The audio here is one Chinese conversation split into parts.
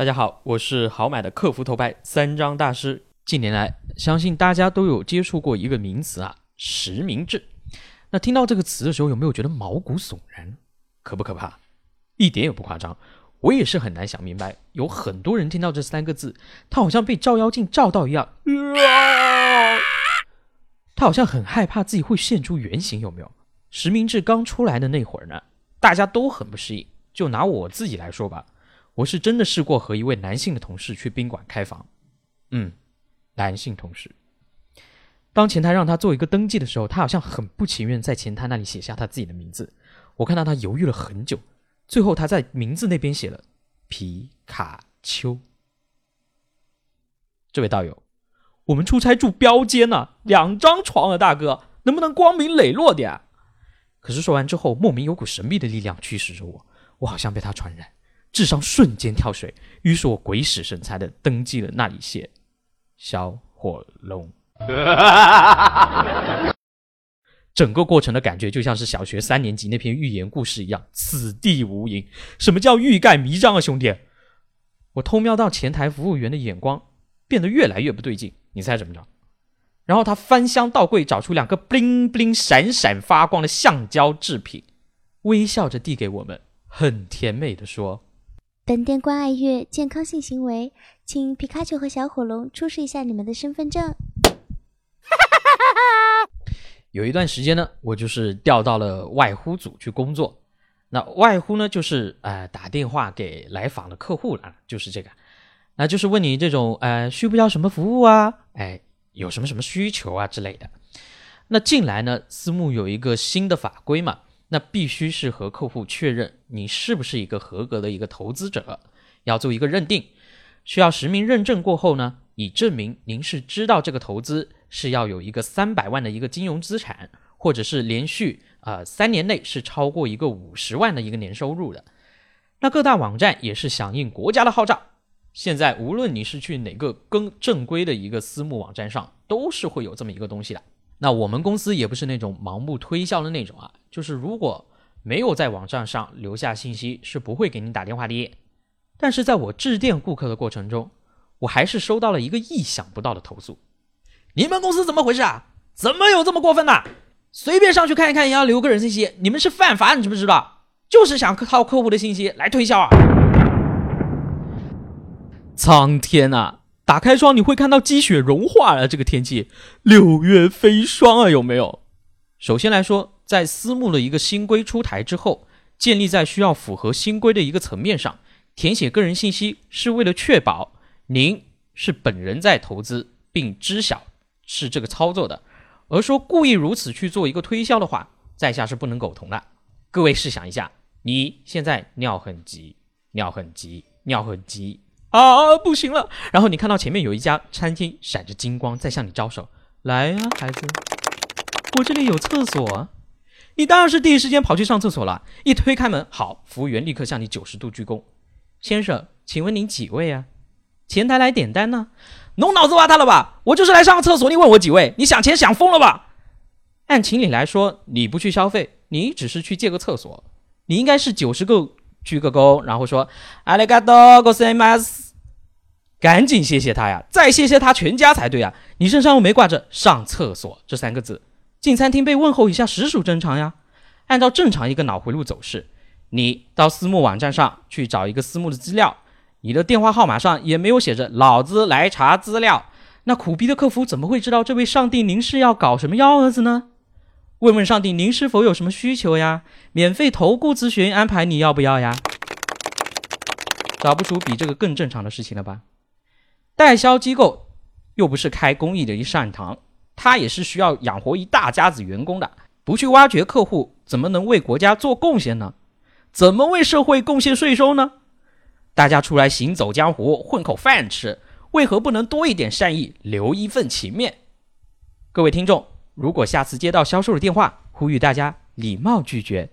大家好，我是好买的客服头牌三张大师。近年来，相信大家都有接触过一个名词啊，实名制。那听到这个词的时候，有没有觉得毛骨悚然？可不可怕？一点也不夸张。我也是很难想明白，有很多人听到这三个字，他好像被照妖镜照到一样，他好像很害怕自己会现出原形，有没有？实名制刚出来的那会儿呢，大家都很不适应。就拿我自己来说吧，我是真的试过和一位男性的同事去宾馆开房，嗯，男性同事。当前台让他做一个登记的时候，他好像很不情愿在前台那里写下他自己的名字。我看到他犹豫了很久，最后他在名字那边写了皮卡丘。这位道友，我们出差住标间呢，两张床啊，大哥，能不能光明磊落点？可是说完之后，莫名有股神秘的力量驱使着我，我好像被他传染，智商瞬间跳水。于是我鬼使神差的登记了那里写小火龙。整个过程的感觉就像是小学三年级那篇寓言故事一样，此地无银。什么叫欲盖弥彰啊，兄弟？我偷瞄到前台服务员的眼光变得越来越不对劲，你猜怎么着？然后他翻箱倒柜找出两个 bling bling 闪闪发光的橡胶制品，微笑着递给我们，很甜美的说：“本店关爱月健康性行为，请皮卡丘和小火龙出示一下你们的身份证。”有一段时间呢，我就是调到了外呼组去工作。那外呼呢，就是呃打电话给来访的客户了，就是这个，那就是问你这种呃需不需要什么服务啊？哎，有什么什么需求啊之类的。那进来呢，私募有一个新的法规嘛，那必须是和客户确认你是不是一个合格的一个投资者，要做一个认定，需要实名认证过后呢，以证明您是知道这个投资。是要有一个三百万的一个金融资产，或者是连续啊三年内是超过一个五十万的一个年收入的。那各大网站也是响应国家的号召，现在无论你是去哪个更正规的一个私募网站上，都是会有这么一个东西的。那我们公司也不是那种盲目推销的那种啊，就是如果没有在网站上留下信息，是不会给你打电话的。但是在我致电顾客的过程中，我还是收到了一个意想不到的投诉。你们公司怎么回事啊？怎么有这么过分的？随便上去看一看也要留个人信息，你们是犯法，你知不知道？就是想靠客户的信息来推销啊！苍天啊！打开窗你会看到积雪融化了，这个天气六月飞霜啊，有没有？首先来说，在私募的一个新规出台之后，建立在需要符合新规的一个层面上，填写个人信息是为了确保您是本人在投资并知晓。是这个操作的，而说故意如此去做一个推销的话，在下是不能苟同的。各位试想一下，你现在尿很急，尿很急，尿很急啊，不行了。然后你看到前面有一家餐厅闪着金光在向你招手，来呀，孩子，我这里有厕所。你当然是第一时间跑去上厕所了。一推开门，好，服务员立刻向你九十度鞠躬，先生，请问您几位啊？前台来点单呢？侬脑子挖塌了吧？我就是来上个厕所，你问我几位？你想钱想疯了吧？按情理来说，你不去消费，你只是去借个厕所，你应该是九十个鞠个躬，然后说阿里嘎多，ございます，赶紧谢谢他呀，再谢谢他全家才对啊！你身上又没挂着上厕所这三个字， 进餐厅被问候一下实属正常呀。按照正常一个脑回路走势，你到私募网站上去找一个私募的资料。你的电话号码上也没有写着“老子来查资料”，那苦逼的客服怎么会知道这位上帝您是要搞什么幺蛾子呢？问问上帝您是否有什么需求呀？免费投顾咨询安排你要不要呀？找不出比这个更正常的事情了吧？代销机构又不是开公益的一善堂，他也是需要养活一大家子员工的，不去挖掘客户，怎么能为国家做贡献呢？怎么为社会贡献税收呢？大家出来行走江湖，混口饭吃，为何不能多一点善意，留一份情面？各位听众，如果下次接到销售的电话，呼吁大家礼貌拒绝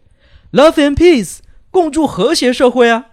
，Love and peace，共筑和谐社会啊！